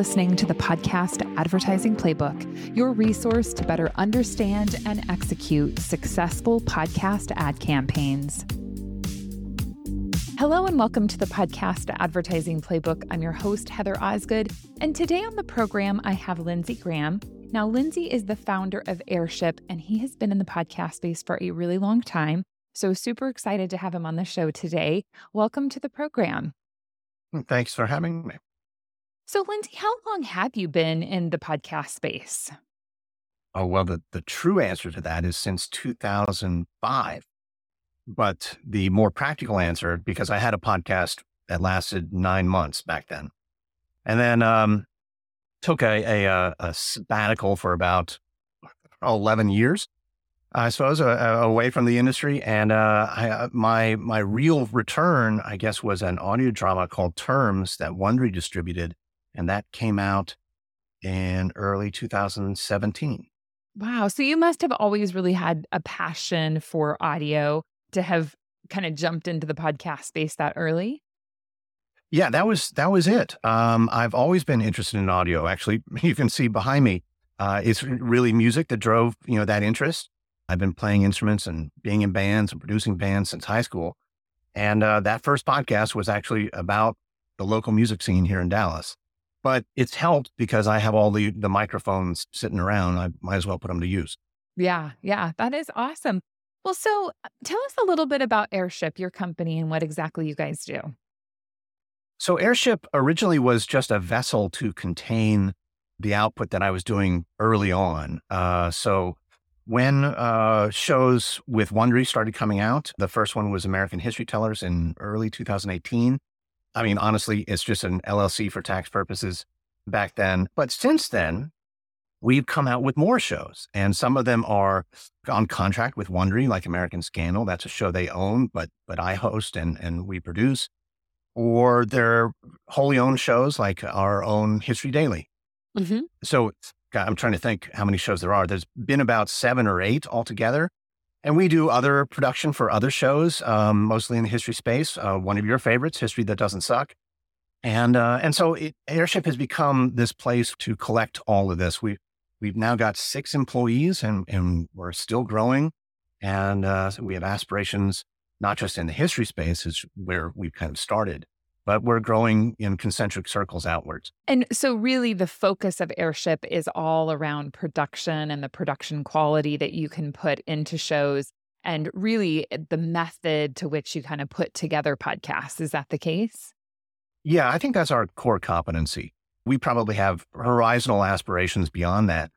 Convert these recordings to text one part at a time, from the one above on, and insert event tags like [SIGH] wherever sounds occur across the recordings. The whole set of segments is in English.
listening to the podcast Advertising Playbook, your resource to better understand and execute successful podcast ad campaigns. Hello, and welcome to the podcast Advertising Playbook. I'm your host, Heather Osgood. And today on the program, I have Lindsey Graham. Now, Lindsey is the founder of Airship, and he has been in the podcast space for a really long time. So, super excited to have him on the show today. Welcome to the program. Thanks for having me. So, Lindsey, how long have you been in the podcast space? Oh, well, the, the true answer to that is since 2005. But the more practical answer, because I had a podcast that lasted nine months back then, and then um, took a, a, uh, a, sabbatical for about 11 years, I suppose, uh, uh, away from the industry. And uh, I, my my real return, I guess, was an audio drama called Terms that Wondery distributed and that came out in early 2017. Wow. So you must have always really had a passion for audio to have kind of jumped into the podcast space that early. Yeah, that was that was it. Um, I've always been interested in audio. Actually, [LAUGHS] you can see behind me, uh, it's really music that drove you know that interest. I've been playing instruments and being in bands and producing bands since high school, and uh, that first podcast was actually about the local music scene here in Dallas but it's helped because I have all the the microphones sitting around. I might as well put them to use. Yeah, yeah, that is awesome. Well, so uh, tell us a little bit about Airship, your company, and what exactly you guys do. So, Airship originally was just a vessel to contain the output that I was doing early on. Uh, so, when uh, shows with Wondery started coming out, the first one was American History Tellers in early 2018. I mean, honestly, it's just an LLC for tax purposes back then. But since then, we've come out with more shows, and some of them are on contract with Wondery, like American Scandal. That's a show they own, but but I host and and we produce. Or they're wholly owned shows like our own History Daily. Mm-hmm. So God, I'm trying to think how many shows there are. There's been about seven or eight altogether. And we do other production for other shows, um, mostly in the history space. Uh, one of your favorites, History That Doesn't Suck. And uh, and so it, Airship has become this place to collect all of this. We we've now got six employees, and and we're still growing. And uh, we have aspirations not just in the history space, is where we've kind of started, but we're growing in concentric circles outwards. And so, really, the focus of Airship is all around production and the production quality that you can put into shows, and really eh, the method to which you kind of put together podcasts. Is that the case? Yeah, I think that's our core competency. We probably have horizontal aspirations beyond that.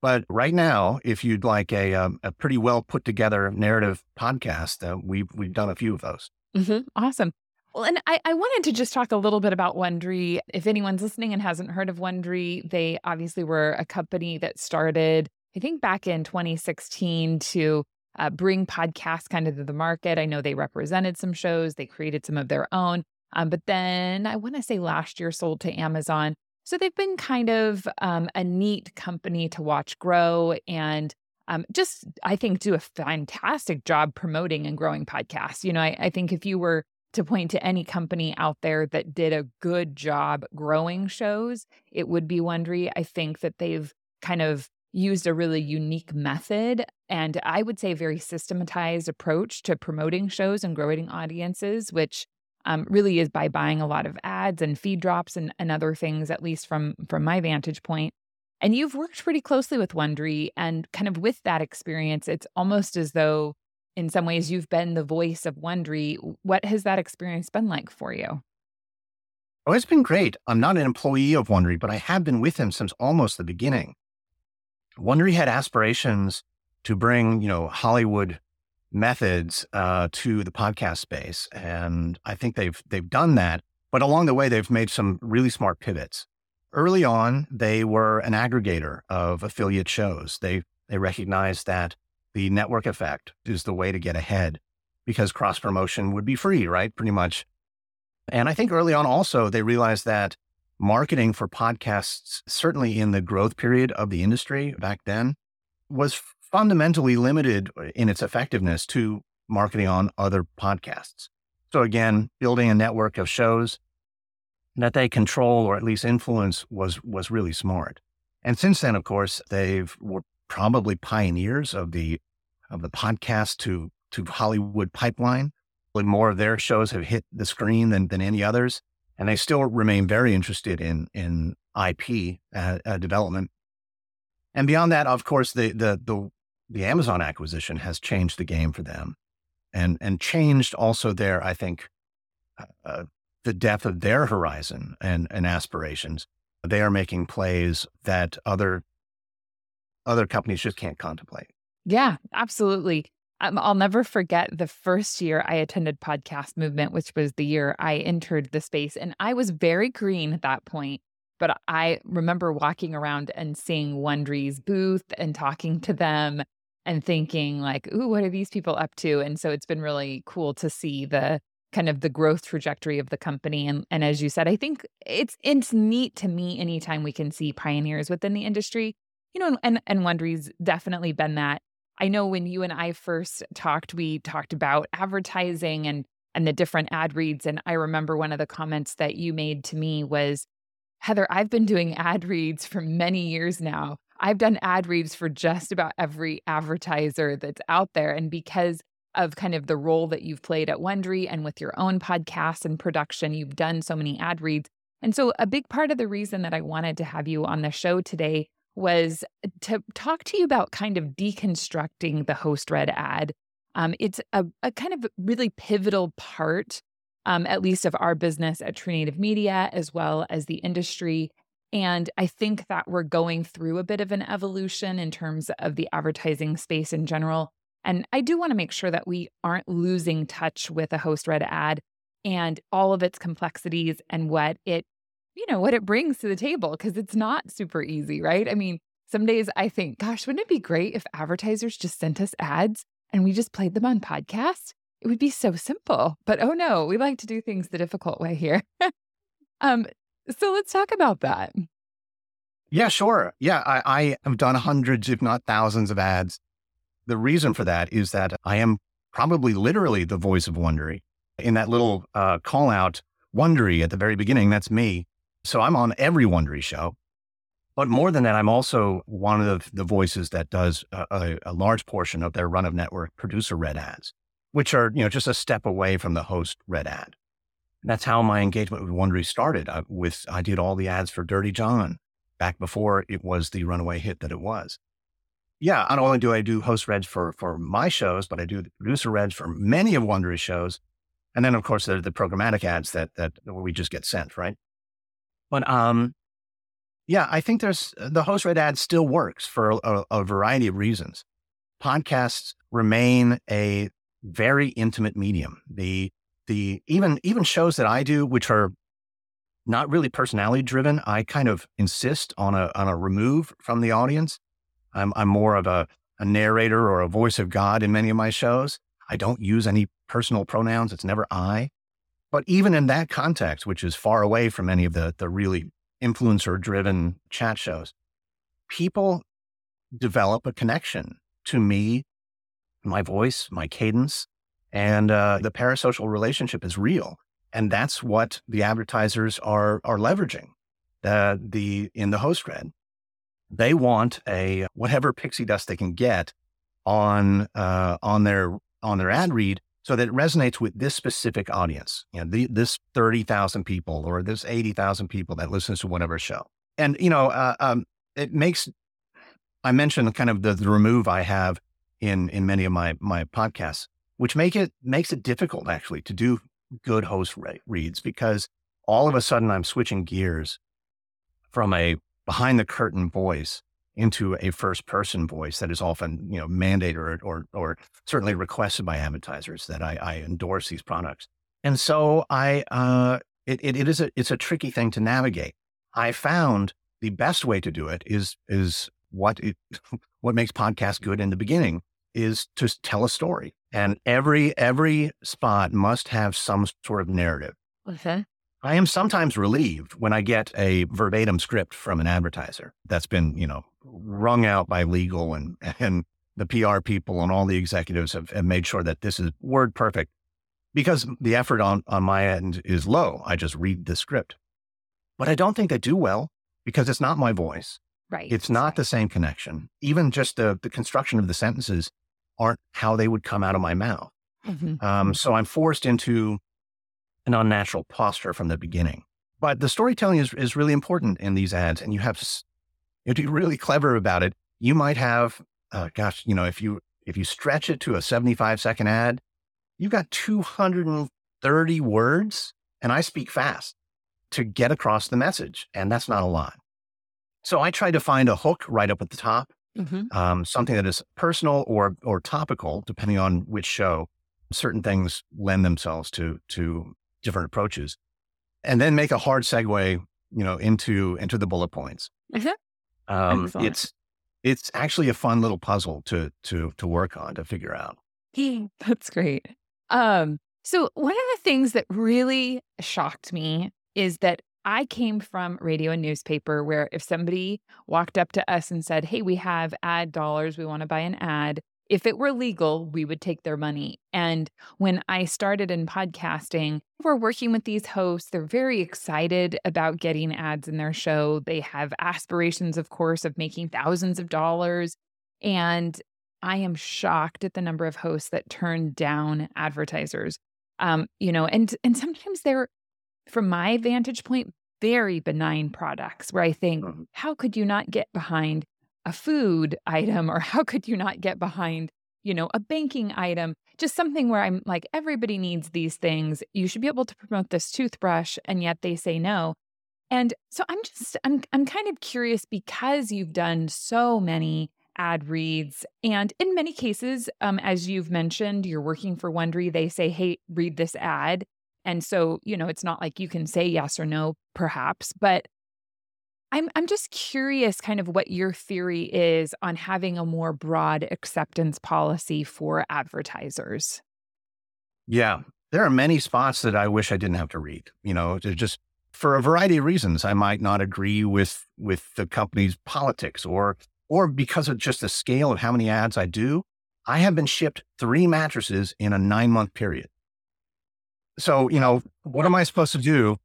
But right now, if you'd like a, um, a pretty well put together narrative podcast, uh, we've, we've done a few of those. Mm-hmm. Awesome. Well, and I, I wanted to just talk a little bit about Wondery. If anyone's listening and hasn't heard of Wondery, they obviously were a company that started, I think, back in 2016 to uh, bring podcasts kind of to the market. I know they represented some shows, they created some of their own. Um, but then I want to say last year sold to Amazon. So they've been kind of um, a neat company to watch grow and um, just, I think, do a fantastic job promoting and growing podcasts. You know, I, I think if you were to point to any company out there that did a good job growing shows, it would be Wondery. I think that they've kind of used a really unique method and I would say very systematized approach to promoting shows and growing audiences, which um, really is by buying a lot of ads and feed drops and, and other things, at least from from my vantage point. And you've worked pretty closely with Wondery, and kind of with that experience, it's almost as though in some ways you've been the voice of Wondery. What has that experience been like for you? Oh, it's been great. I'm not an employee of Wondery, but I have been with them since almost the beginning. Wondery had aspirations to bring, you know, Hollywood methods uh, to the podcast space, and I think they've they've done that. But along the way, they've made some really smart pivots. Early on, they were an aggregator of affiliate shows. They they recognized that the network effect is the way to get ahead because cross promotion would be free, right? Pretty much. And I think early on also they realized that marketing for podcasts, certainly in the growth period of the industry back then, was fundamentally limited in its effectiveness to marketing on other podcasts. So again, building a network of shows that they control or at least influence was was really smart. And since then, of course, they've were probably pioneers of the of the podcast to to Hollywood pipeline. More of their shows have hit the screen than than any others, and they still remain very interested in in IP uh, uh, development. And beyond that, of course, the the the the Amazon acquisition has changed the game for them, and and changed also their I think uh, uh the depth of their horizon and and aspirations. They are making plays that other other companies just can't contemplate. Yeah, absolutely. Um, I'll never forget the first year I attended Podcast Movement, which was the year I entered the space. And I was very green at that point. But I remember walking around and seeing Wondery's booth and talking to them and thinking, like, ooh, what are these people up to? And so it's been really cool to see the kind of the growth trajectory of the company. And, and as you said, I think it's it's neat to me anytime we can see pioneers within the industry you know, and and Wondery's definitely been that. I know when you and I first talked, we talked about advertising and and the different ad reads. And I remember one of the comments that you made to me was, Heather, I've been doing ad reads for many years now. I've done ad reads for just about every advertiser that's out there. And because of kind of the role that you've played at Wondery and with your own podcast and production, you've done so many ad reads. And so, a big part of the reason that I wanted to have you on the show today was to talk to you about kind of deconstructing the host read ad. Um, it's a, a, kind of really pivotal part, um, at least of our business at True Native Media, as well as the industry. And I think that we're going through a bit of an evolution in terms of the advertising space in general. And I do want to make sure that we aren't losing touch with a host read ad and all of its complexities and what it you know, what it brings to the table because it's not super easy, right? I mean, some days I think, gosh, wouldn't it be great if advertisers just sent us ads and we just played them on podcast? It would be so simple. But oh no, we like to do things the difficult way here. [LAUGHS] um, so let's talk about that. Yeah, sure. Yeah, I, I have done hundreds, if not thousands, of ads. The reason for that is that I am probably literally the voice of Wondery. In that little uh, call out, Wondery at the very beginning, that's me. So I'm on every Wondery show. But more than that, I'm also one of the voices that does a, a, a large portion of their run of network producer red ads, which are, you know, just a step away from the host red ad. And that's how my engagement with Wondery started. I, with I did all the ads for Dirty John back before it was the runaway hit that it was. Yeah, not only do I do host reds for for my shows, but I do the producer reds for many of Wondery's shows, and then of course there are the programmatic ads that that we just get sent, right? But um, yeah, I think there's uh, the host read ad still works for a, a variety of reasons. Podcasts remain a very intimate medium. The the even even shows that I do, which are not really personality driven, I kind of insist on a on a remove from the audience. I'm I'm more of a, a narrator or a voice of God in many of my shows. I don't use any personal pronouns. It's never I. But even in that context, which is far away from any of the, the really influencer driven chat shows, people develop a connection to me, my voice, my cadence, and uh, the parasocial relationship is real. And that's what the advertisers are, are leveraging. The, the, in the host read, they want a whatever pixie dust they can get on, uh, on their, on their ad read so that it resonates with this specific audience, you know, the, this 30,000 people or this 80,000 people that listens to whatever show. And, you know, uh, um, it makes, I mentioned kind of the, the remove I have in, in many of my, my podcasts, which make it, makes it difficult actually to do good host re- reads because all of a sudden I'm switching gears from a behind the curtain voice into a first person voice that is often, you know, mandated or, or, or certainly requested by advertisers that I, I endorse these products. And so I, uh, it, it, it is a, it's a tricky thing to navigate. I found the best way to do it is, is what it, [LAUGHS] what makes podcasts good in the beginning is to tell a story. And every, every spot must have some sort of narrative. Okay. I am sometimes relieved when I get a verbatim script from an advertiser that's been, you know, wrung out by legal and, and the PR people and all the executives have, have made sure that this is word perfect because the effort on, on my end is low. I just read the script. but I don't think they do well because it's not my voice. Right. It's not right. the same connection. Even just the, the construction of the sentences aren't how they would come out of my mouth. Mhm. Um, so I'm forced into an unnatural posture from the beginning. But the storytelling is, is really important in these ads, and you have you have to be really clever about it. You might have, uh, gosh, you know, if you if you stretch it to a 75 second ad, you've got 230 words, and I speak fast to get across the message, and that's not a lot. So I try to find a hook right up at the top Mhm. um, something that is personal or or topical, depending on which show. Certain things lend themselves to to different approaches, and then make a hard segue, you know, into into the bullet points. Mhm. Um, Excellent. it's it's actually a fun little puzzle to to to work on to figure out. [LAUGHS] That's great. Um, so one of the things that really shocked me is that I came from radio and newspaper where if somebody walked up to us and said, Hey, we have ad dollars, we want to buy an ad. If it were legal, we would take their money. And when I started in podcasting, we're working with these hosts. They're very excited about getting ads in their show. They have aspirations, of course, of making thousands of dollars. And I am shocked at the number of hosts that turn down advertisers. Um, you know, and and sometimes they're, from my vantage point, very benign products where I think, Mhm. how could you not get behind a food item or [LAUGHS] how could you not get behind, you know, a banking item? Just something where I'm like, everybody needs these things. You should be able to promote this toothbrush, and yet they say no. And so I'm just I'm I'm kind of curious because you've done so many ad reads and in many cases um, as you've mentioned you're working for Wondery they say hey read this ad and so you know it's not like you can say yes or no perhaps but I'm I'm just curious kind of what your theory is on having a more broad acceptance policy for advertisers. Yeah, there are many spots that I wish I didn't have to read. You know, just for a variety of reasons, I might not agree with with the company's politics, or or because of just the scale of how many ads I do. I have been shipped three mattresses in a nine month period. So you know, what am I supposed to do?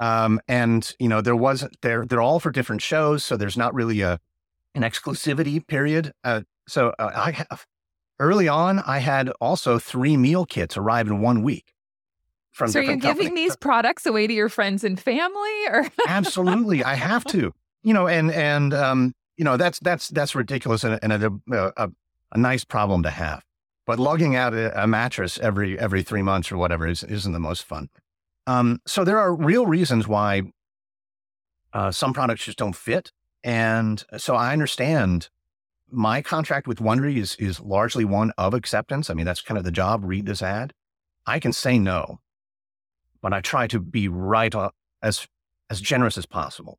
Um, and you know, there wasn't they're they're all for different shows, so there's not really a an exclusivity period. Uh, so uh, I have early on, I had also three meal kits arrive in one week from So you're giving companies. these products away to your friends and family or Absolutely, I have to. You know, and and um, you know that's that's that's ridiculous and, and a, a a nice problem to have. But lugging out a, a mattress every every three months or whatever is, isn't the most fun. Um, so there are real reasons why uh, some products just don't fit, and so I understand. My contract with Wondery is is largely one of acceptance. I mean, that's kind of the job. Read this ad. I can say no, but I try to be right on, as as generous as possible.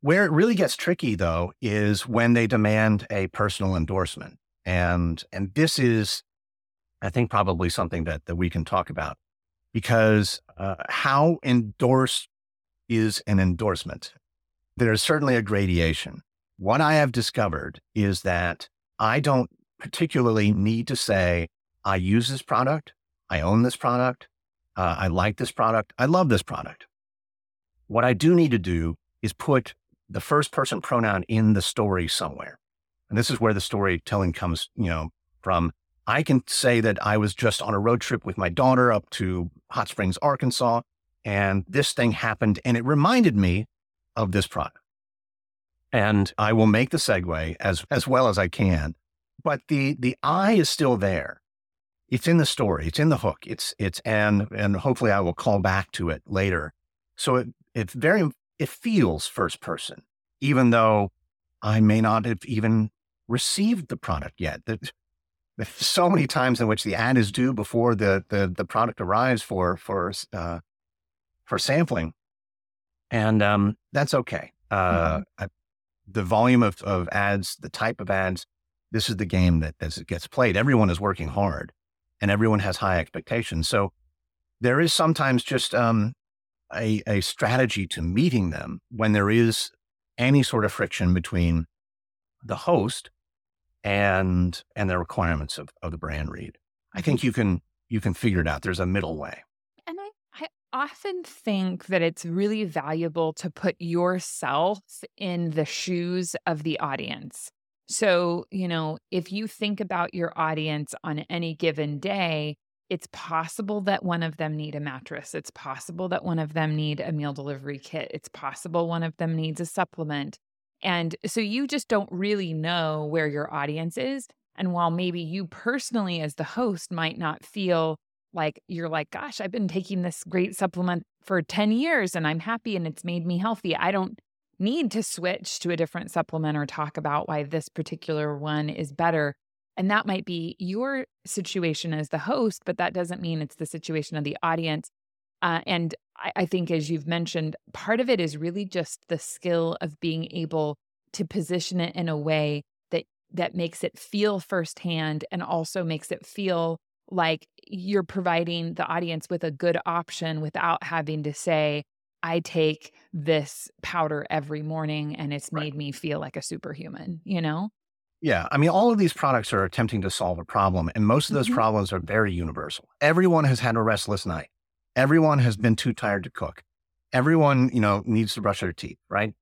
Where it really gets tricky, though, is when they demand a personal endorsement, and and this is, I think, probably something that that we can talk about because uh, how endorsed is an endorsement? There is certainly a gradation. What I have discovered is that I don't particularly need to say I use this product, I own this product, uh, I like this product, I love this product. What I do need to do is put the first person pronoun in the story somewhere. And this is where the storytelling comes, you know, from. I can say that I was just on a road trip with my daughter up to Hot Springs, Arkansas, and this thing happened and it reminded me of this product. And I will make the segue as, as well as I can. But the, the eye is still there. It's in the story. It's in the hook. It's, it's, and, and hopefully I will call back to it later. So it, it's very, it feels first person, even though I may not have even received the product yet. That [LAUGHS] so many times in which the ad is due before the the, the product arrives for for uh, for sampling, and um, that's okay. Uh, I, the volume of, of ads, the type of ads, this is the game that as it gets played. Everyone is working hard, and everyone has high expectations. So there is sometimes just um, a, a strategy to meeting them when there is any sort of friction between the host and and the requirements of, of the brand read. I think you can you can figure it out. There's a middle way. and I, I often think that it's really valuable to put yourself in the shoes of the audience. So, you know, if you think about your audience on any given day, it's possible that one of them need a mattress. It's possible that one of them need a meal delivery kit. It's possible one of them needs a supplement. And so you just don't really know where your audience is. And while maybe you personally, as the host, might not feel like you're like, gosh, I've been taking this great supplement for 10 years and I'm happy and it's made me healthy. I don't need to switch to a different supplement or talk about why this particular one is better. And that might be your situation as the host, but that doesn't mean it's the situation of the audience. Uh, and I, I think, as you've mentioned, part of it is really just the skill of being able to position it in a way that that makes it feel firsthand and also makes it feel like you're providing the audience with a good option without having to say, I take this powder every morning and it's made right. me feel like a superhuman, you know? Yeah. I mean, all of these products are attempting to solve a problem, and most of those mm-hmm. problems are very universal. Everyone has had a restless night. Everyone has been too tired to cook. Everyone, you know, needs to brush their teeth, right?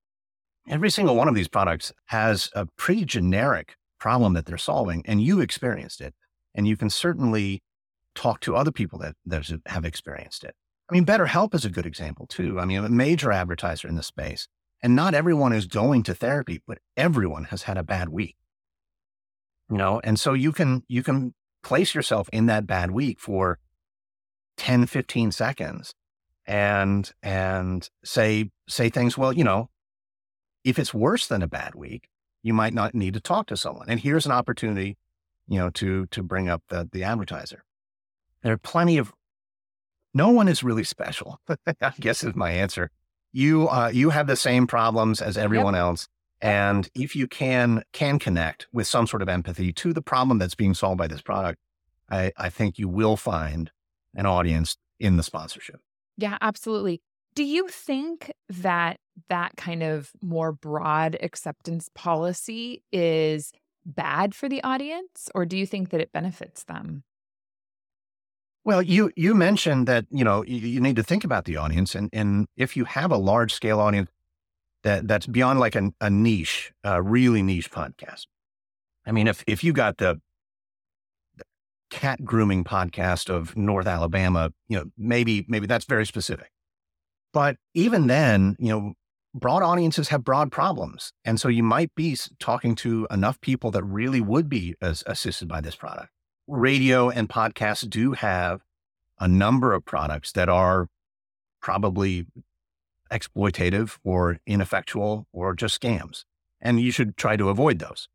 Every single one of these products has a pretty generic problem that they're solving, and you experienced it. And you can certainly talk to other people that, that have experienced it. I mean, BetterHelp is a good example too. I mean, a major advertiser in the space. And not everyone is going to therapy, but everyone has had a bad week. You know, and so you can you can place yourself in that bad week for 10, 15 seconds and and say say things, well, you know, if it's worse than a bad week, you might not need to talk to someone. And here's an opportunity, you know, to to bring up the the advertiser. There are plenty of no one is really special. [LAUGHS] I guess is my answer. You uh, you have the same problems as everyone yep. else, and if you can can connect with some sort of empathy to the problem that's being solved by this product, I, I think you will find an audience in the sponsorship. Yeah, absolutely. Do you think that that kind of more broad acceptance policy is bad for the audience, or do you think that it benefits them? Well, you you mentioned that you know you, you, need to think about the audience, and and if you have a large scale audience that that's beyond like a, a niche, a really niche podcast. I mean, if if you got the cat grooming podcast of North Alabama, you know, maybe maybe that's very specific. But even then, you know, broad audiences have broad problems, and so you might be talking to enough people that really would be as, assisted by this product radio and podcasts do have a number of products that are probably exploitative or ineffectual or just scams. And you should try to avoid those.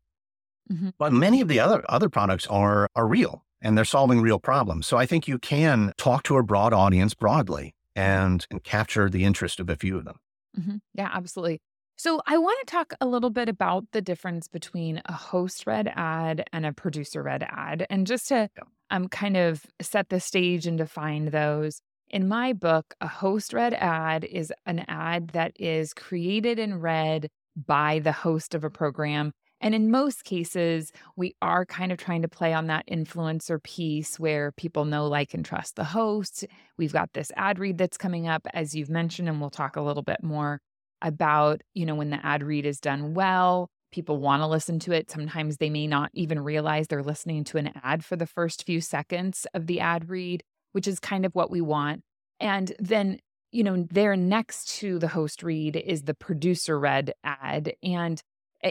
Mm-hmm. But many of the other other products are are real and they're solving real problems. So I think you can talk to a broad audience broadly and, and capture the interest of a few of them. Mm-hmm. Yeah, absolutely. So, I want to talk a little bit about the difference between a host read ad and a producer read ad. And just to um, kind of set the stage and define those, in my book, a host read ad is an ad that is created and read by the host of a program. And in most cases, we are kind of trying to play on that influencer piece where people know, like, and trust the host. We've got this ad read that's coming up, as you've mentioned, and we'll talk a little bit more about, you know, when the ad read is done well, people want to listen to it. Sometimes they may not even realize they're listening to an ad for the first few seconds of the ad read, which is kind of what we want. And then, you know, there next to the host read is the producer read ad. And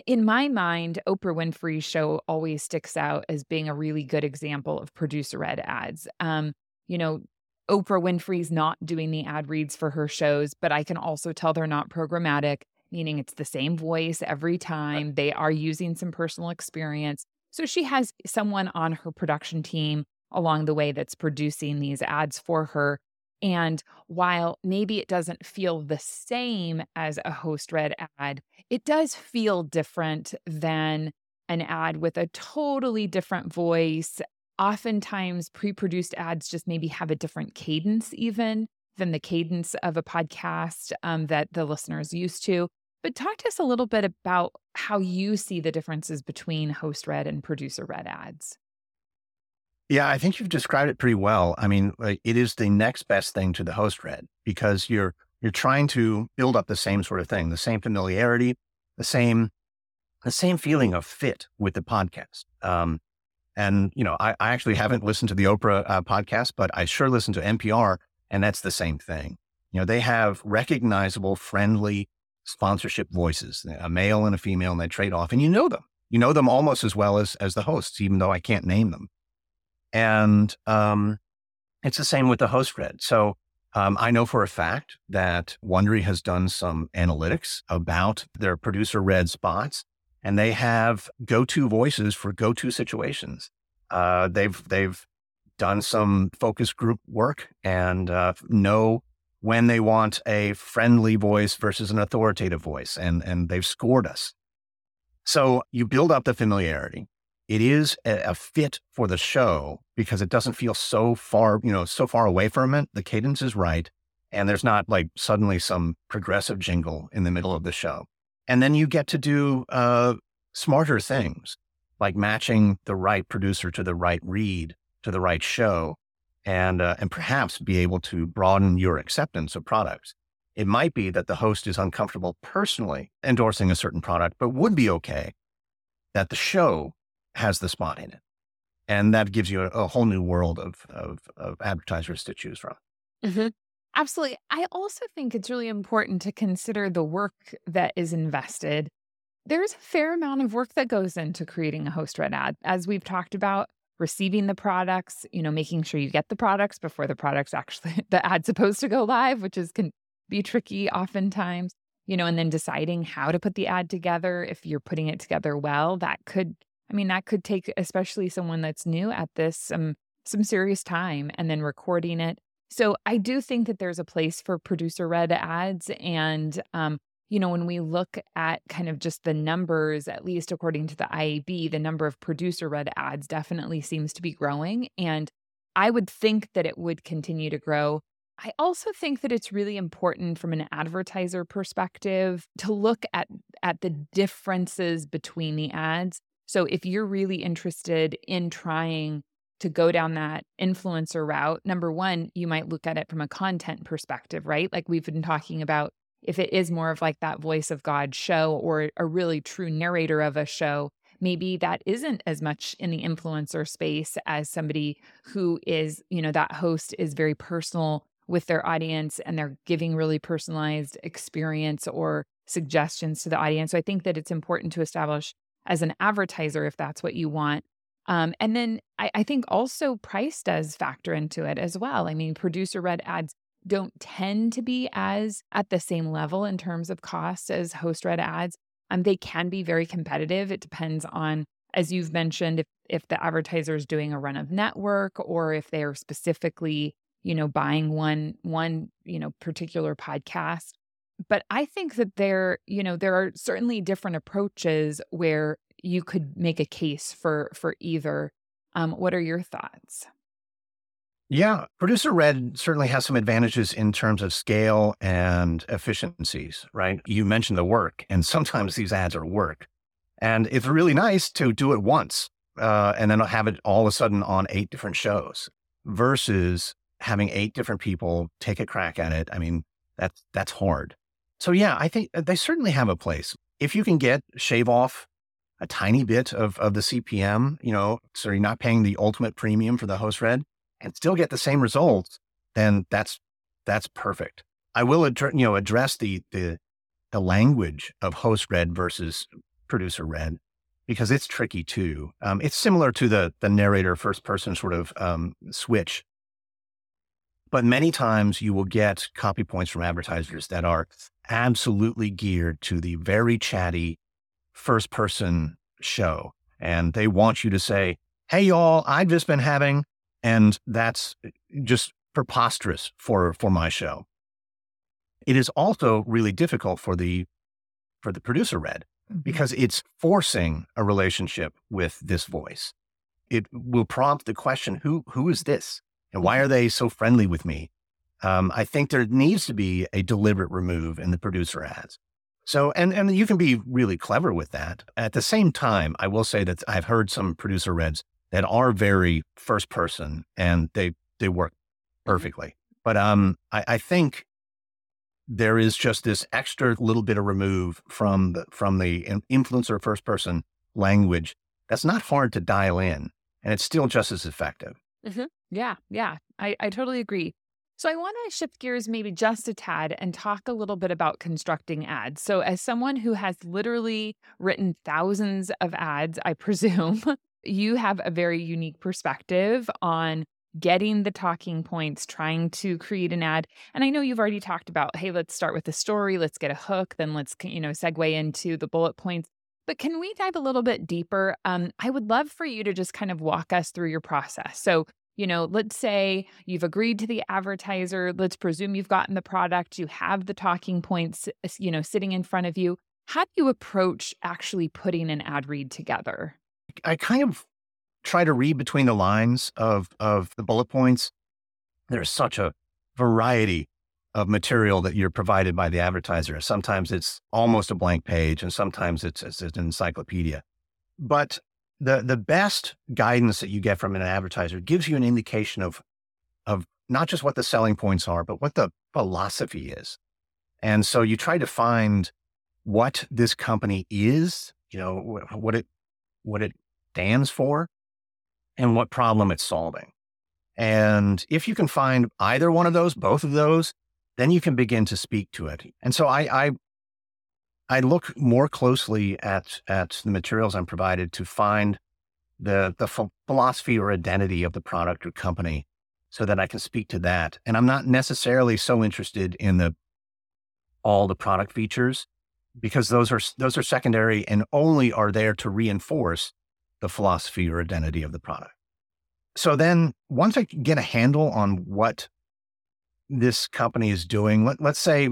in my mind, Oprah Winfrey's show always sticks out as being a really good example of producer read ads. Um, you know, Oprah Winfrey's not doing the ad reads for her shows, but I can also tell they're not programmatic, meaning it's the same voice every time. They are using some personal experience. So she has someone on her production team along the way that's producing these ads for her. And while maybe it doesn't feel the same as a host read ad, it does feel different than an ad with a totally different voice. Oftentimes pre-produced ads just maybe have a different cadence even than the cadence of a podcast um, that the listener is used to. But talk to us a little bit about how you see the differences between host read and producer read ads Yeah, I think you've described it pretty well. I mean, it is the next best thing to the host read because you're you're trying to build up the same sort of thing, the same familiarity, the same the same feeling of fit with the podcast. Um, and you know, I, I, actually haven't listened to the Oprah uh, podcast, but I sure listen to NPR, and that's the same thing. You know, they have recognizable, friendly sponsorship voices, a male and a female, and they trade off, and you know them. You know them almost as well as as the hosts, even though I can't name them. And um, it's the same with the host read. So um, I know for a fact that Wondery has done some analytics about their producer read spots, and they have go-to voices for go-to situations. Uh, they've they've done some focus group work and uh, know when they want a friendly voice versus an authoritative voice, and and they've scored us. So you build up the familiarity it is a, a, fit for the show because it doesn't feel so far, you know, so far away from it. The cadence is right. And there's not like suddenly some progressive jingle in the middle of the show. And then you get to do uh, smarter things like matching the right producer to the right read to the right show and, uh, and perhaps be able to broaden your acceptance of products. It might be that the host is uncomfortable personally endorsing a certain product, but would be okay that the show has the spot in it. And that gives you a, a whole new world of, of, of advertisers to choose from. Mm-hmm. Absolutely. I also think it's really important to consider the work that is invested. There's a fair amount of work that goes into creating a host red ad. As we've talked about, receiving the products, you know, making sure you get the products before the products actually, [LAUGHS] the ad's supposed to go live, which is can be tricky oftentimes, you know, and then deciding how to put the ad together. If you're putting it together well, that could I mean, that could take, especially someone that's new at this, some some serious time, and then recording it. So I do think that there's a place for producer read ads, and um, you know, when we look at kind of just the numbers, at least according to the IAB, the number of producer read ads definitely seems to be growing, and I would think that it would continue to grow. I also think that it's really important from an advertiser perspective to look at at the differences between the ads so if you're really interested in trying to go down that influencer route, number one, you might look at it from a content perspective, right? Like we've been talking about, if it is more of like that voice of God show or a really true narrator of a show, maybe that isn't as much in the influencer space as somebody who is, you know, that host is very personal with their audience and they're giving really personalized experience or suggestions to the audience. So I think that it's important to establish as an advertiser if that's what you want. Um, and then I, I think also price does factor into it as well. I mean, producer read ads don't tend to be as at the same level in terms of cost as host read ads. Um, they can be very competitive. It depends on, as you've mentioned, if if the advertiser is doing a run of network or if they are specifically, you know, buying one one you know particular podcast but I think that there, you know, there are certainly different approaches where you could make a case for for either. Um, what are your thoughts? Yeah, producer red certainly has some advantages in terms of scale and efficiencies, right? You mentioned the work, and sometimes these ads are work. And it's really nice to do it once uh, and then have it all of a sudden on eight different shows versus having eight different people take a crack at it. I mean, that's that's hard. So yeah, I think uh, they certainly have a place. If you can get shave off a tiny bit of, of the CPM, you know, so you're not paying the ultimate premium for the host read and still get the same results, then that's that's perfect. I will you know address the the the language of host read versus producer read because it's tricky too. Um, it's similar to the the narrator first person sort of um, switch but many times you will get copy points from advertisers that are absolutely geared to the very chatty first person show. And they want you to say, Hey, y'all, I've just been having, and that's just preposterous for, for my show. It is also really difficult for the, for the producer read mm-hmm. because it's forcing a relationship with this voice. It will prompt the question, who, who is this? And why are they so friendly with me? Um, I think there needs to be a deliberate remove in the producer ads. So, and, and you can be really clever with that. At the same time, I will say that I've heard some producer reads that are very first person and they they work mm-hmm. perfectly. But um, I, I think there is just this extra little bit of remove from the from the influencer first person language that's not hard to dial in, and it's still just as effective. Mm-hmm. Yeah, yeah, I, I totally agree. So I want to shift gears maybe just a tad and talk a little bit about constructing ads. So as someone who has literally written thousands of ads, I [LAUGHS] presume you have a very unique perspective on getting the talking points, trying to create an ad. And I know you've already talked about, hey, let's start with the story, let's get a hook, then let's, you know, segue into the bullet points. But can we dive a little bit deeper? Um, I would love for you to just kind of walk us through your process. So, you know, let's say you've agreed to the advertiser. Let's presume you've gotten the product, you have the talking points, uh, you know, sitting in front of you. How do you approach actually putting an ad read together? I kind of try to read between the lines of of the bullet points. There's such a variety of material that you're provided by the advertiser. Sometimes it's almost a blank page, and sometimes it's, it's an encyclopedia. But the the best guidance that you get from an advertiser gives you an indication of of not just what the selling points are, but what the philosophy is. And so you try to find what this company is, you know, what it what it stands for, and what problem it's solving. And if you can find either one of those, both of those, then you can begin to speak to it. And so I, I, I look more closely at at the materials I'm provided to find the the philosophy or identity of the product or company, so that I can speak to that. And I'm not necessarily so interested in the all the product features because those are those are secondary and only are there to reinforce the philosophy or identity of the product. So then once I get a handle on what this company is doing, let, let's say,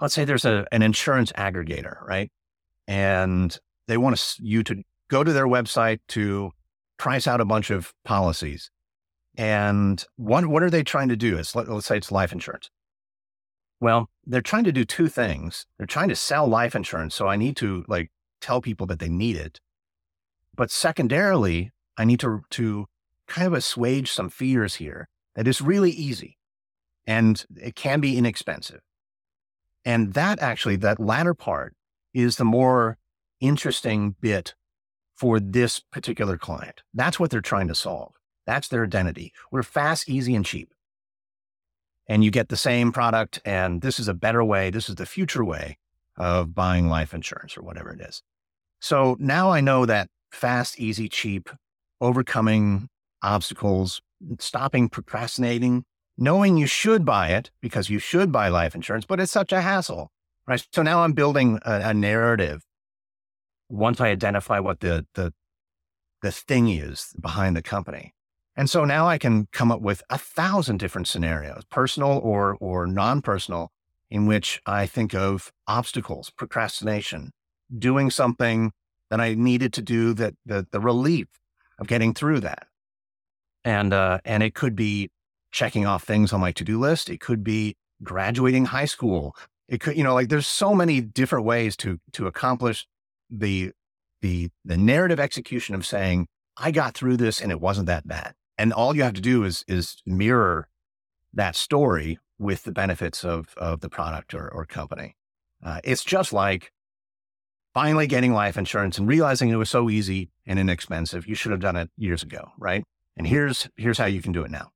let's say there's a, an insurance aggregator, right? And they want you to go to their website to price out a bunch of policies. And what, what are they trying to do? It's, let, let's say it's life insurance. Well, they're trying to do two things. They're trying to sell life insurance. So I need to like tell people that they need it. But secondarily, I need to, to kind of assuage some fears here that is really easy and it can be inexpensive. And that actually, that latter part is the more interesting bit for this particular client. That's what they're trying to solve. That's their identity. We're fast, easy, and cheap. And you get the same product, and this is a better way. This is the future way of buying life insurance or whatever it is. So now I know that fast, easy, cheap, overcoming obstacles, stopping procrastinating, knowing you should buy it because you should buy life insurance, but it's such a hassle, right? So now I'm building a, a narrative. Once I identify what the, the, the thing is behind the company. And so now I can come up with a thousand different scenarios, personal or, or non-personal, in which I think of obstacles, procrastination, doing something that I needed to do that the, the relief of getting through that. And, uh, and it could be checking off things on my to-do list. It could be graduating high school. It could, you know, like there's so many different ways to, to accomplish the, the, the narrative execution of saying, I got through this and it wasn't that bad. And all you have to do is, is mirror that story with the benefits of, of the product or, or company. Uh, it's just like finally getting life insurance and realizing it was so easy and inexpensive. You should have done it years ago, right? And here's here's how you can do it now.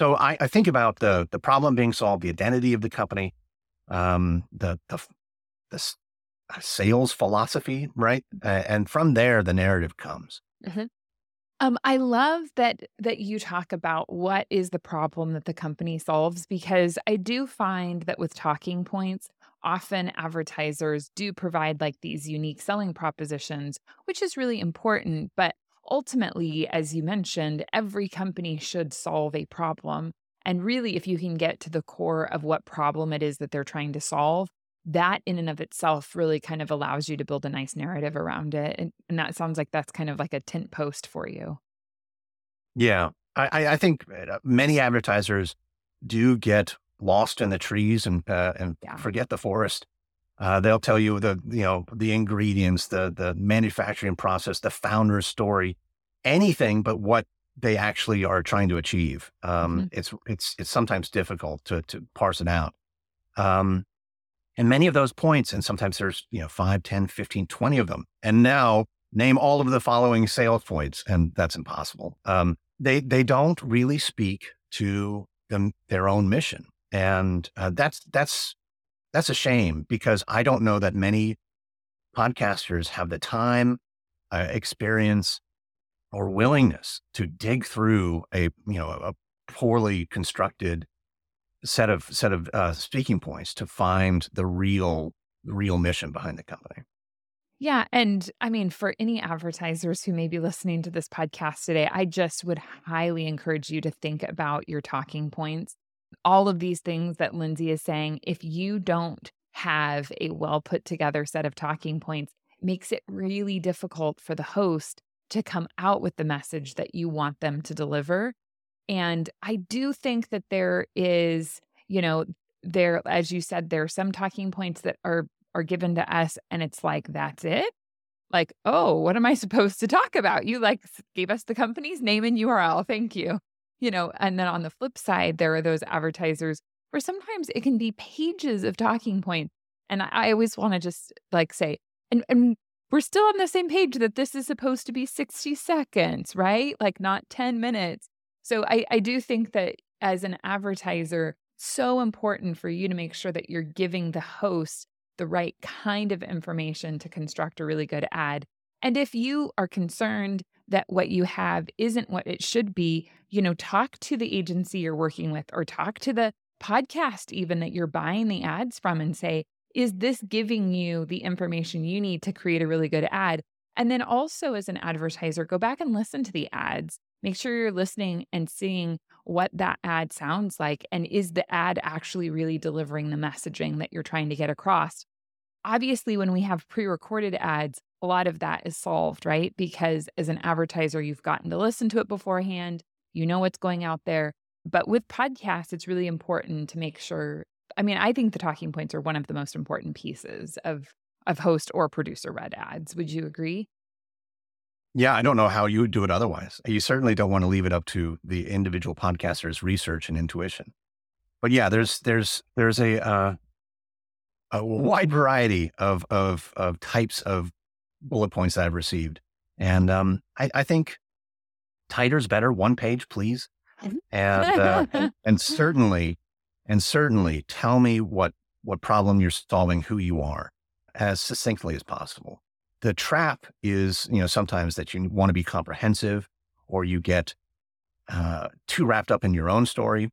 So I, I think about the the problem being solved, the identity of the company, um, the the the sales philosophy, right? Uh, and from there, the narrative comes. Mm-hmm. Um, I love that that you talk about what is the problem that the company solves because I do find that with talking points, often advertisers do provide like these unique selling propositions, which is really important. But ultimately, as you mentioned, every company should solve a problem. And really, if you can get to the core of what problem it is that they're trying to solve, that in and of itself really kind of allows you to build a nice narrative around it. And, and that sounds like that's kind of like a tent post for you. Yeah. I, I think uh, many advertisers do get lost in the trees and uh, and yeah. forget the forest. Uh, they'll tell you the you know the ingredients, the the manufacturing process, the founder's story, anything but what they actually are trying to achieve. Um, Mhm. It's it's it's sometimes difficult to to parse it out. Um, and many of those points, and sometimes there's you know 5, 10, 15, 20 of them. And now name all of the following sales points, and that's impossible. Um, they they don't really speak to them their own mission, and uh, that's that's that's a shame because I don't know that many podcasters have the time, uh, experience, or willingness to dig through a you know a poorly constructed set of set of uh, speaking points to find the real real mission behind the company. Yeah. And I mean, for any advertisers who may be listening to this podcast today, I just would highly encourage you to think about your talking points. All of these things that Lindsay is saying, if you don't have a well put together set of talking points, it makes it really difficult for the host to come out with the message that you want them to deliver. And I do think that there is, you know, there, as you said, there are some talking points that are are given to us and it's like that's it? Like oh what am i [LAUGHS] supposed to talk about? You like gave us the company's name and url thank you you know and then on the flip side there are those advertisers where sometimes it can be pages of talking points and i, always want to just like say and, and we're still on the same page that this is supposed to be 60 seconds right like not 10 minutes so i i do think that as an advertiser so important for you to make sure that you're giving the host the right kind of information to construct a really good ad. And if you are concerned that what you have isn't what it should be, you know, talk to the agency you're working with or talk to the podcast even that you're buying the ads from and say, is this giving you the information you need to create a really good ad? And then also as an advertiser, go back and listen to the ads. Make sure you're listening and seeing what that ad sounds like. And is the ad actually really delivering the messaging that you're trying to get across? Obviously, when we have pre recorded ads, a lot of that is solved, right? Because as an advertiser, you've gotten to listen to it beforehand, you know what's going out there. But with podcasts, it's really important to make sure. I mean, I think the talking points are one of the most important pieces of of host or producer read ads. Would you agree? Yeah, I don't know how you would do it otherwise. You certainly don't want to leave it up to the individual podcaster's research and intuition. But yeah, there's there's there's a uh, a wide variety of of of types of bullet points that I've received, and um, I, I think is better. One page, please, [LAUGHS] and, uh, and and certainly and certainly tell me what what problem you're solving, who you are, as succinctly as possible. The trap is, you know, sometimes that you want to be comprehensive, or you get uh, too wrapped up in your own story.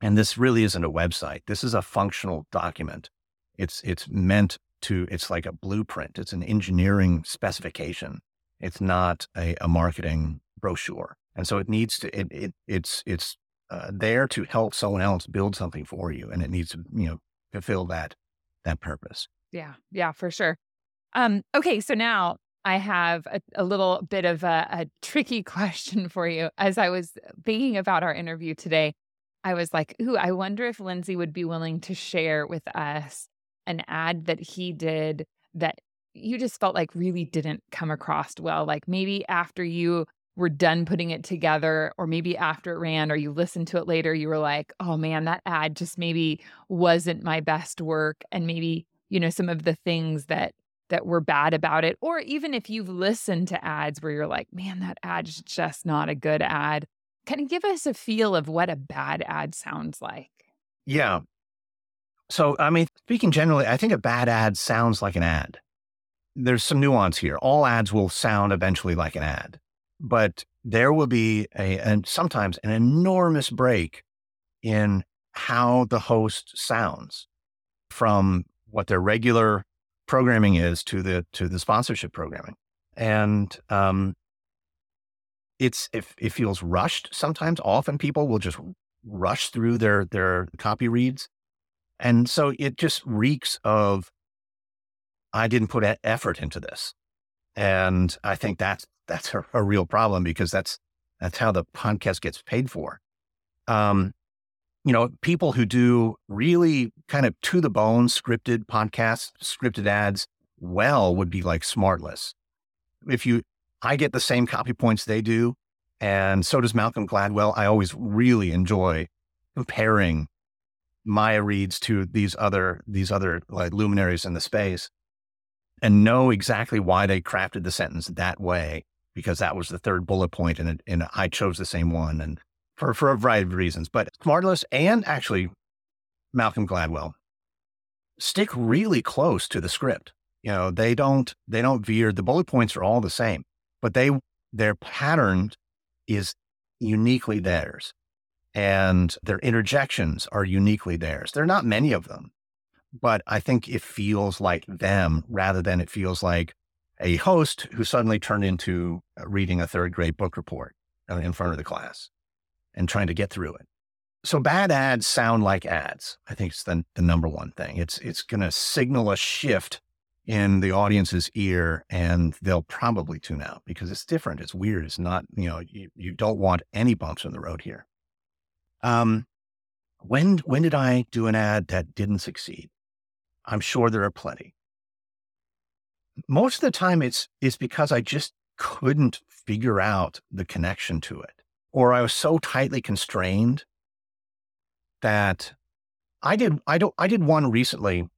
And this really isn't a website. This is a functional document. It's it's meant to. It's like a blueprint. It's an engineering specification. It's not a, a marketing brochure. And so it needs to. It, it it's it's uh, there to help someone else build something for you, and it needs to you know fulfill that that purpose. Yeah, yeah, for sure. Um, okay, so now I have a, a little bit of a, a tricky [LAUGHS] question for you. As I was thinking about our interview today, I was like, ooh, I wonder if Lindsay would be willing to share with us an ad that he did that you just felt like really didn't come across well. Like maybe after you were done putting it together, or maybe after it ran, or you listened to it later, you were like, oh man, that ad just maybe wasn't my best work. And maybe, you know, some of the things that that were bad about it. Or even if you've listened to ads where you're like, man, that ad's just not a good ad. Kind of give us a feel of what a bad ad sounds like. Yeah. So, I mean, speaking generally, I think a bad ad sounds like an ad. There's some nuance here. All ads will sound eventually like an ad, but there will be a, and sometimes an enormous break in how the host sounds from what their regular programming is to the to the sponsorship programming, and um, it's if it feels rushed. Sometimes, often people will just rush through their their copy reads, and so it just reeks of I didn't put effort into this, and I think that's that's a, a real problem because that's that's how the podcast gets paid for. Um, you know, people who do really kind of to the bone scripted podcasts, scripted ads well would be like Smartless. If you I get the same copy points they do. And so does Malcolm Gladwell. I always really enjoy comparing Maya reads to these other these other like luminaries in the space and know exactly why they crafted the sentence that way because that was the third bullet point and, and I chose the same one and for, for a variety of reasons. But Smartless and actually Malcolm Gladwell stick really close to the script. You know, they don't they don't veer. The bullet points are all the same, but they their pattern is uniquely theirs and their interjections are uniquely theirs. There are not many of them, but I think it feels like them rather than it feels like a host who suddenly turned into uh, reading a third grade book report uh, in front of the class and trying to get through it. So bad ads sound like ads. I think it's the, the number one thing. It's it's going to signal a shift in the audience's ear and they'll probably tune out because it's different. It's weird. It's not, you know, you, you don't want any bumps in the road here. Um, when when did I do an ad that didn't succeed? I'm sure there are plenty. Most of the time, it's it's because I just couldn't figure out the connection to it, or I was so tightly constrained that I did I don't I did one recently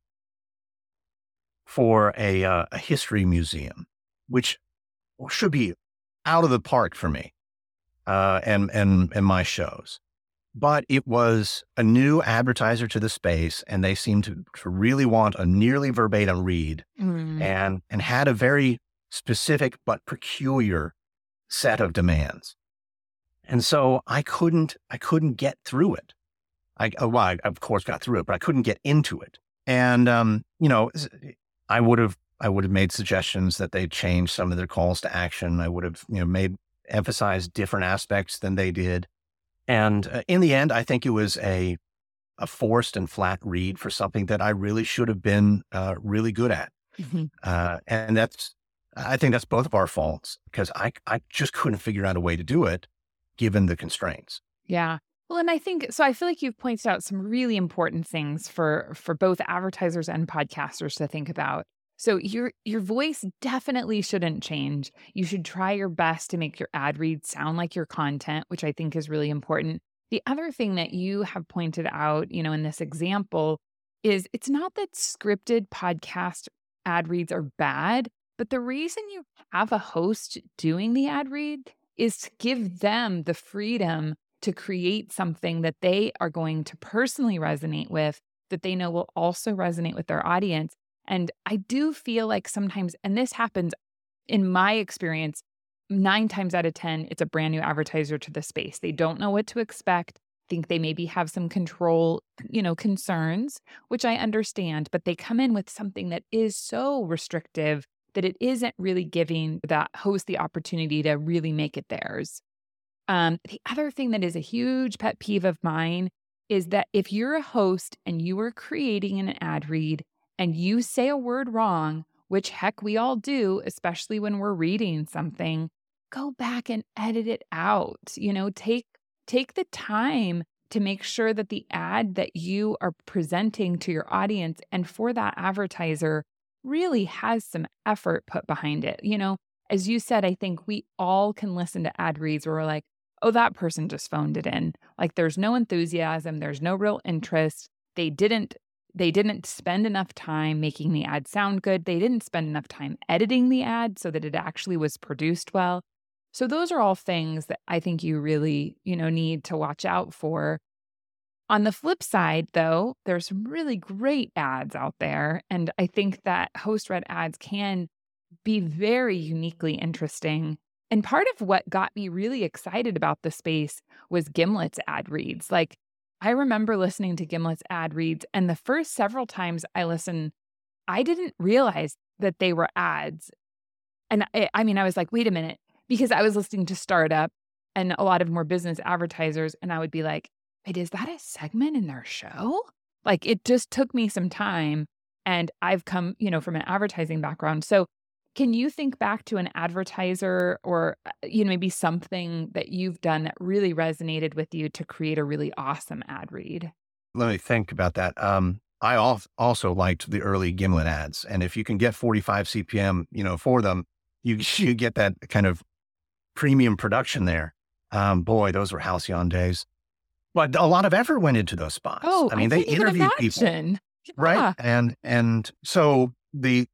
for a uh, a history museum, which should be out of the park for me uh, and and and my shows but it was a new advertiser to the space and they seemed to, to really want a nearly verbatim read mm. and and had a very specific but peculiar set of demands. And so i couldn't i couldn't get through it. I oh, well, I of course got through it but i couldn't get into it. And um you know i would have i would have made suggestions that they change some of their calls to action. I would have you know made emphasize different aspects than they did and uh, in the end, I think it was a a forced and flat read for something that I really should have been uh, really good at. Mm-hmm. Uh, and that's, I think that's both of our faults because I, I just couldn't figure out a way to do it given the constraints. Yeah. Well, and I think so. I feel like you've pointed out some really important things for for both advertisers and podcasters to think about. So your your voice definitely shouldn't change. You should try your best to make your ad reads sound like your content, which I think is really important. The other thing that you have pointed out, you know, in this example is it's not that scripted podcast ad reads are bad, but the reason you have a host doing the ad read is to give them the freedom to create something that they are going to personally resonate with, that they know will also resonate with their audience. And I do feel like sometimes, and this happens in my experience, nine times out of 10, it's a brand new advertiser to the space. They don't know what to expect, think they maybe have some control, you know, concerns, which I understand, but they come in with something that is so restrictive that it isn't really giving that host the opportunity to really make it theirs. Um, the other thing that is a huge pet peeve of mine is that if you're a host and you are creating an ad read and you say a word wrong, which heck we all do, especially when we're reading something, go back and edit it out. You know, take take the time to make sure that the ad that you are presenting to your audience and for that advertiser really has some effort put behind it. You know, as you said, I think we all can listen to ad reads where we're like, oh, that person just phoned it in. Like there's no enthusiasm, there's no real interest. They didn't they didn't spend enough time making the ad sound good. They didn't spend enough time editing the ad so that it actually was produced well. So those are all things that I think you really, you know, need to watch out for. On the flip side, though, there's some really great ads out there. And I think that host read ads can be very uniquely interesting. And part of what got me really excited about the space was Gimlet's ad reads. Like I remember listening to Gimlet's ad reads, and the first several times I listened, I didn't realize that they were ads. And I, I mean, I was like, wait a minute, because I was listening to Startup and a lot of more business advertisers, and I would be like, wait, is that a segment in their show? Like, it just took me some time. And I've come, you know, from an advertising background. So can you think back to an advertiser or uh, you know maybe something that you've done that really resonated with you to create a really awesome ad read? Let me think about that. Um, I also liked the early Gimlet ads, and if you can get 45 CPM, you know, for them, you you [LAUGHS] get that kind of premium production there. Um, boy, those were halcyon days. But a lot of effort went into those spots. Oh, I mean, I they interviewed people, imagine. right? And and so the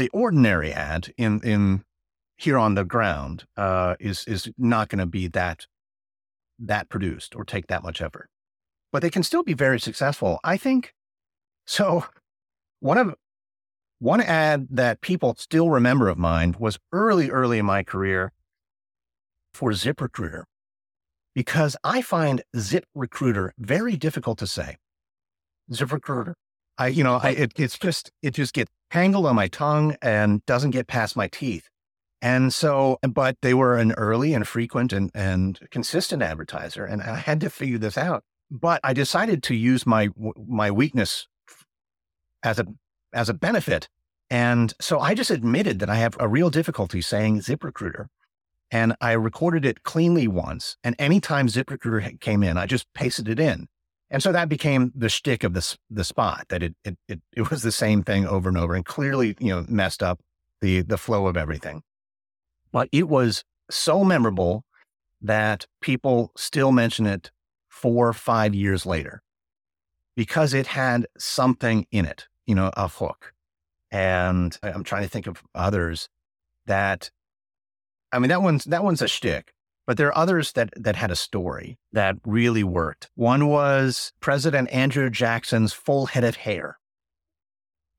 the ordinary ad in in here on the ground uh, is is not going to be that that produced or take that much effort, but they can still be very successful. I think. So one of one ad that people still remember of mine was early, early in my career for ZipRecruiter, because I find ZipRecruiter very difficult to say. ZipRecruiter. I, you know, I, it, it's just, it just gets tangled on my tongue and doesn't get past my teeth. And so, but they were an early and frequent and, and consistent advertiser. And I had to figure this out. But I decided to use my, my weakness as a, as a benefit. And so I just admitted that I have a real difficulty saying ZipRecruiter. And I recorded it cleanly once. And anytime ZipRecruiter came in, I just pasted it in. And so that became the shtick of the, the spot that it, it, it, it was the same thing over and over and clearly, you know, messed up the, the flow of everything. But it was so memorable that people still mention it four or five years later because it had something in it, you know, a hook. And I'm trying to think of others that, I mean, that one's, that one's a shtick, but there are others that, that had a story that really worked. One was President Andrew Jackson's full head of hair.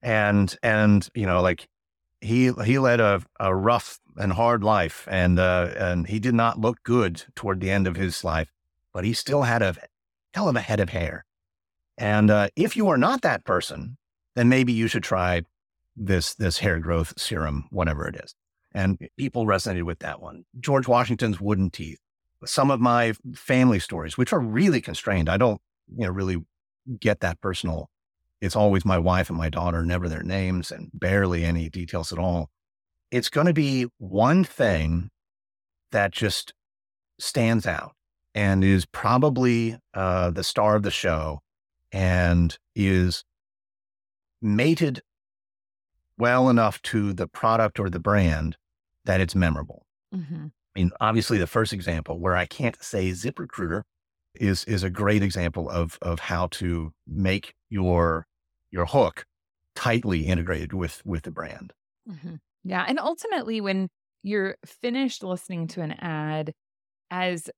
And, and, you know, like he, he led a, a rough and hard life and, uh, and he did not look good toward the end of his life, but he still had a hell of a head of hair. And, uh, if you are not that person, then maybe you should try this, this hair growth serum, whatever it is. And people resonated with that one. George Washington's wooden teeth. Some of my family stories, which are really constrained. I don't, you know, really get that personal. It's always my wife and my daughter, never their names and barely any details at all. It's going to be one thing that just stands out and is probably uh, the star of the show and is mated well enough to the product or the brand that it's memorable. hmm I mean, obviously, the first example where I can't say ZipRecruiter is is a great example of of how to make your your hook tightly integrated with with the brand. hmm Yeah. And ultimately, when you're finished listening to an ad, as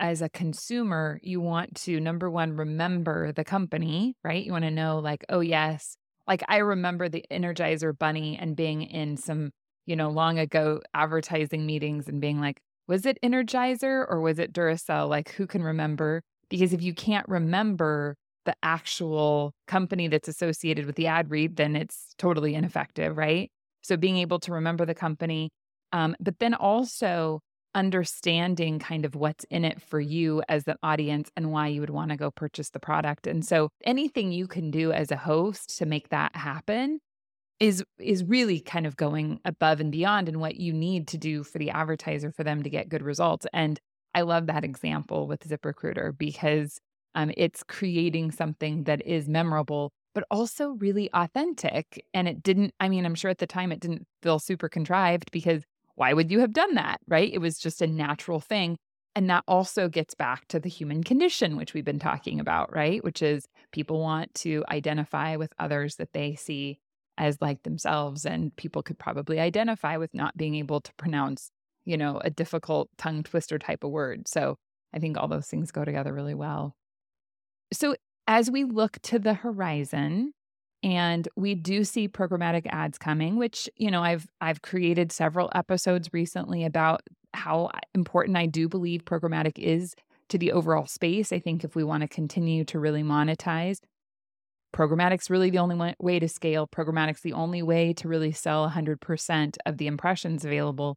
as a consumer, you want to number one remember the company, right? You want to know, like, oh yes, like I remember the Energizer Bunny and being in some, you know, long ago advertising meetings and being like, was it Energizer or was it Duracell? Like, who can remember? Because if you can't remember the actual company that's associated with the ad read, then it's totally ineffective, right? So being able to remember the company, um, but then also understanding kind of what's in it for you as an audience and why you would want to go purchase the product. And so anything you can do as a host to make that happen is is really kind of going above and beyond and what you need to do for the advertiser for them to get good results. And I love that example with ZipRecruiter because um, it's creating something that is memorable, but also really authentic. And it didn't, I mean, I'm sure at the time it didn't feel super contrived because why would you have done that? Right. It was just a natural thing. And that also gets back to the human condition, which we've been talking about, right? Which is people want to identify with others that they see as like themselves. And people could probably identify with not being able to pronounce, you know, a difficult tongue twister type of word. So I think all those things go together really well. So as we look to the horizon, and we do see programmatic ads coming which you know i've i've created several episodes recently about how important i do believe programmatic is to the overall space. I think if we want to continue to really monetize programmatic's really the only way to scale. Programmatic's the only way to really sell 100% of the impressions available.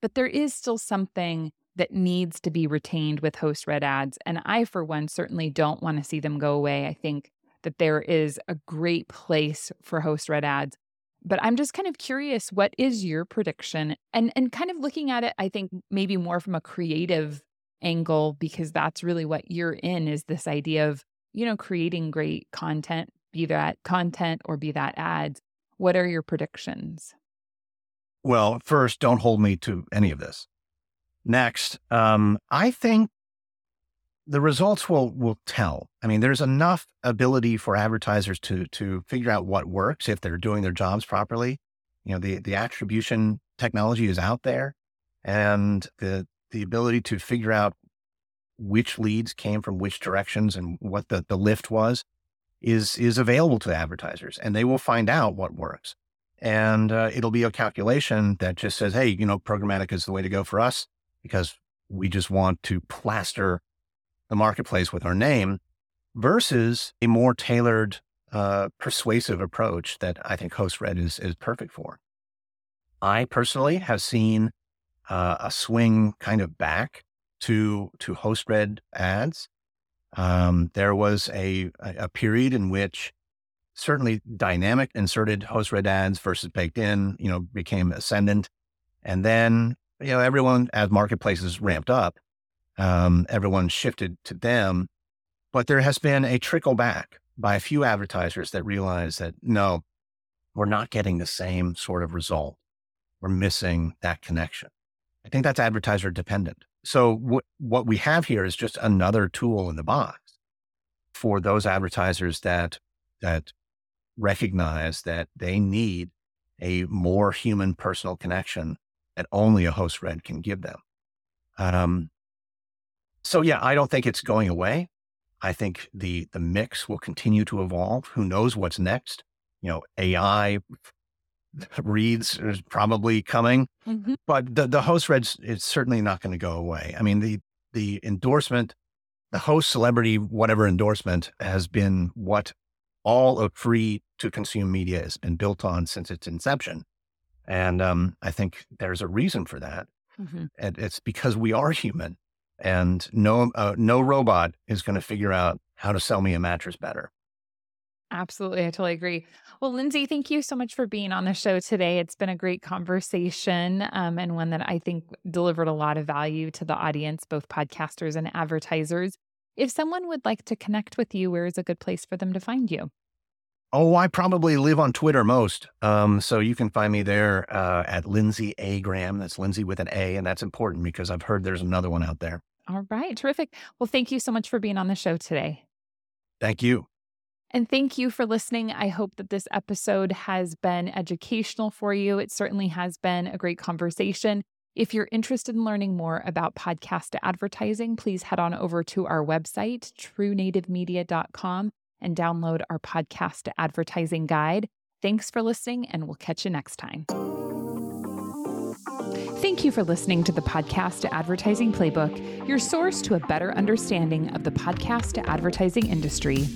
But there is still something that needs to be retained with host read ads and i for one certainly don't want to see them go away. I think that there is a great place for host read ads. But I'm just kind of curious, what is your prediction? And and kind of looking at it, I think maybe more from a creative angle, because that's really what you're in is this idea of, you know, creating great content, be that content or be that ads. What are your predictions? Well, first, don't hold me to any of this. Next, um, I think the results will will tell. I mean, there's enough ability for advertisers to to figure out what works if they're doing their jobs properly. You know, the the attribution technology is out there, and the the ability to figure out which leads came from which directions and what the the lift was is is available to advertisers, and they will find out what works. And uh, it'll be a calculation that just says, hey, you know, programmatic is the way to go for us because we just want to plaster the marketplace with our name versus a more tailored, uh, persuasive approach that I think host read is, is perfect for. I personally have seen uh, a swing kind of back to, to host read ads. Um, there was a, a period in which certainly dynamic inserted host read ads versus baked in, you know, became ascendant. And then, you know, everyone as marketplaces ramped up, um, everyone shifted to them. But there has been a trickle back by a few advertisers that realize that no, we're not getting the same sort of result. We're missing that connection. I think that's advertiser dependent. So what what we have here is just another tool in the box for those advertisers that that recognize that they need a more human personal connection that only a host read can give them. Um, so yeah, I don't think it's going away. I think the the mix will continue to evolve. Who knows what's next? You know, AI [LAUGHS] reads is probably coming, mm-hmm. but the the host reads is certainly not going to go away. I mean, the the endorsement, the host celebrity whatever endorsement has been what all of free to consume media has been built on since its inception. And um, I think there's a reason for that. Mm-hmm. And it's because we are [LAUGHS] human and no, uh, no robot is going to figure out how to sell me a mattress better. Absolutely. I totally agree. Well, Lindsay, thank you so much for being on the show today. It's been a great conversation um, and one that I think delivered a lot of value to the audience, both podcasters and advertisers. If someone would like to connect with you, where is a good place for them to find you? Oh, I probably live on Twitter most. Um, so you can find me there uh, at Lindsay A. Graham. That's Lindsay with an A. And that's important because I've heard there's another one out there. All right. Terrific. Well, thank you so much for being on the show today. Thank you. And thank you for listening. I hope that this episode has been educational for you. It certainly has been a great conversation. If you're interested in learning more about podcast advertising, please head on over to our website, truenativemedia.com, and download our podcast advertising guide. Thanks for listening, and we'll catch you next time. Thank you for listening to the Podcast to Advertising Playbook, your source to a better understanding of the podcast to advertising industry.